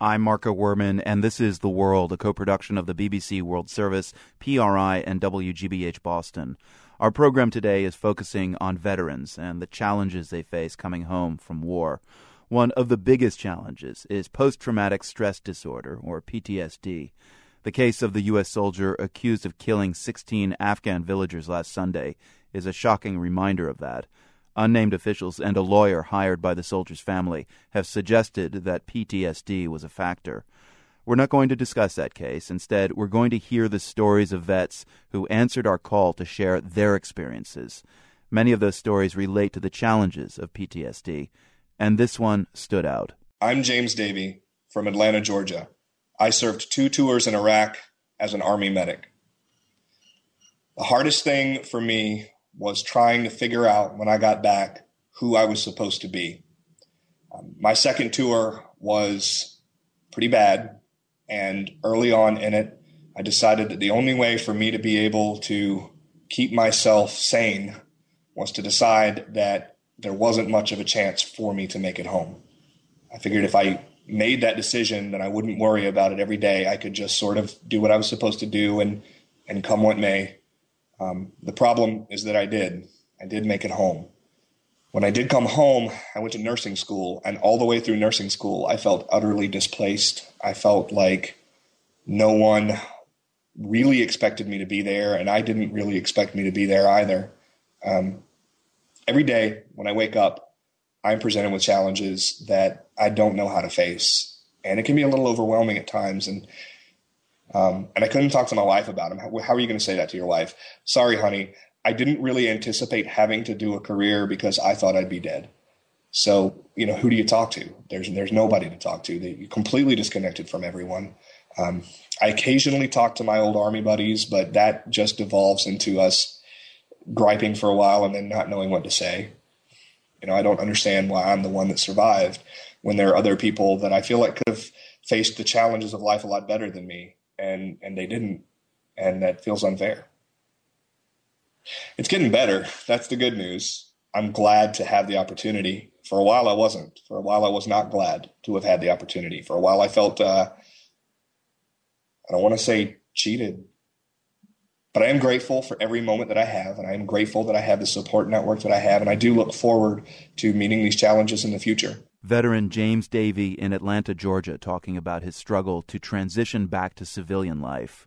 I'm Marco Werman, and this is The World, a co production of the BBC World Service, PRI, and WGBH Boston. Our program today is focusing on veterans and the challenges they face coming home from war. One of the biggest challenges is post traumatic stress disorder, or PTSD. The case of the U.S. soldier accused of killing 16 Afghan villagers last Sunday is a shocking reminder of that. Unnamed officials and a lawyer hired by the soldier's family have suggested that PTSD was a factor. We're not going to discuss that case. Instead, we're going to hear the stories of vets who answered our call to share their experiences. Many of those stories relate to the challenges of PTSD, and this one stood out. I'm James Davey from Atlanta, Georgia. I served two tours in Iraq as an Army medic. The hardest thing for me was trying to figure out when I got back who I was supposed to be. Um, my second tour was pretty bad, and early on in it, I decided that the only way for me to be able to keep myself sane was to decide that there wasn't much of a chance for me to make it home. I figured if I made that decision, then I wouldn't worry about it every day. I could just sort of do what I was supposed to do and, and come what may. Um, the problem is that I did. I did make it home. When I did come home, I went to nursing school, and all the way through nursing school, I felt utterly displaced. I felt like no one really expected me to be there, and I didn't really expect me to be there either. Um, every day when I wake up, I'm presented with challenges that I don't know how to face, and it can be a little overwhelming at times. And um, and I couldn't talk to my wife about him. How, how are you going to say that to your wife? Sorry, honey. I didn't really anticipate having to do a career because I thought I'd be dead. So, you know, who do you talk to? There's there's nobody to talk to. You're completely disconnected from everyone. Um, I occasionally talk to my old army buddies, but that just devolves into us griping for a while and then not knowing what to say. You know, I don't understand why I'm the one that survived when there are other people that I feel like could have faced the challenges of life a lot better than me and and they didn't, and that feels unfair. It's getting better. That's the good news. I'm glad to have the opportunity. For a while, I wasn't. For a while, I was not glad to have had the opportunity. For a while, I felt uh, I don't want to say cheated, but I am grateful for every moment that I have, and I am grateful that I have the support network that I have, and I do look forward to meeting these challenges in the future veteran James Davey in Atlanta, Georgia, talking about his struggle to transition back to civilian life.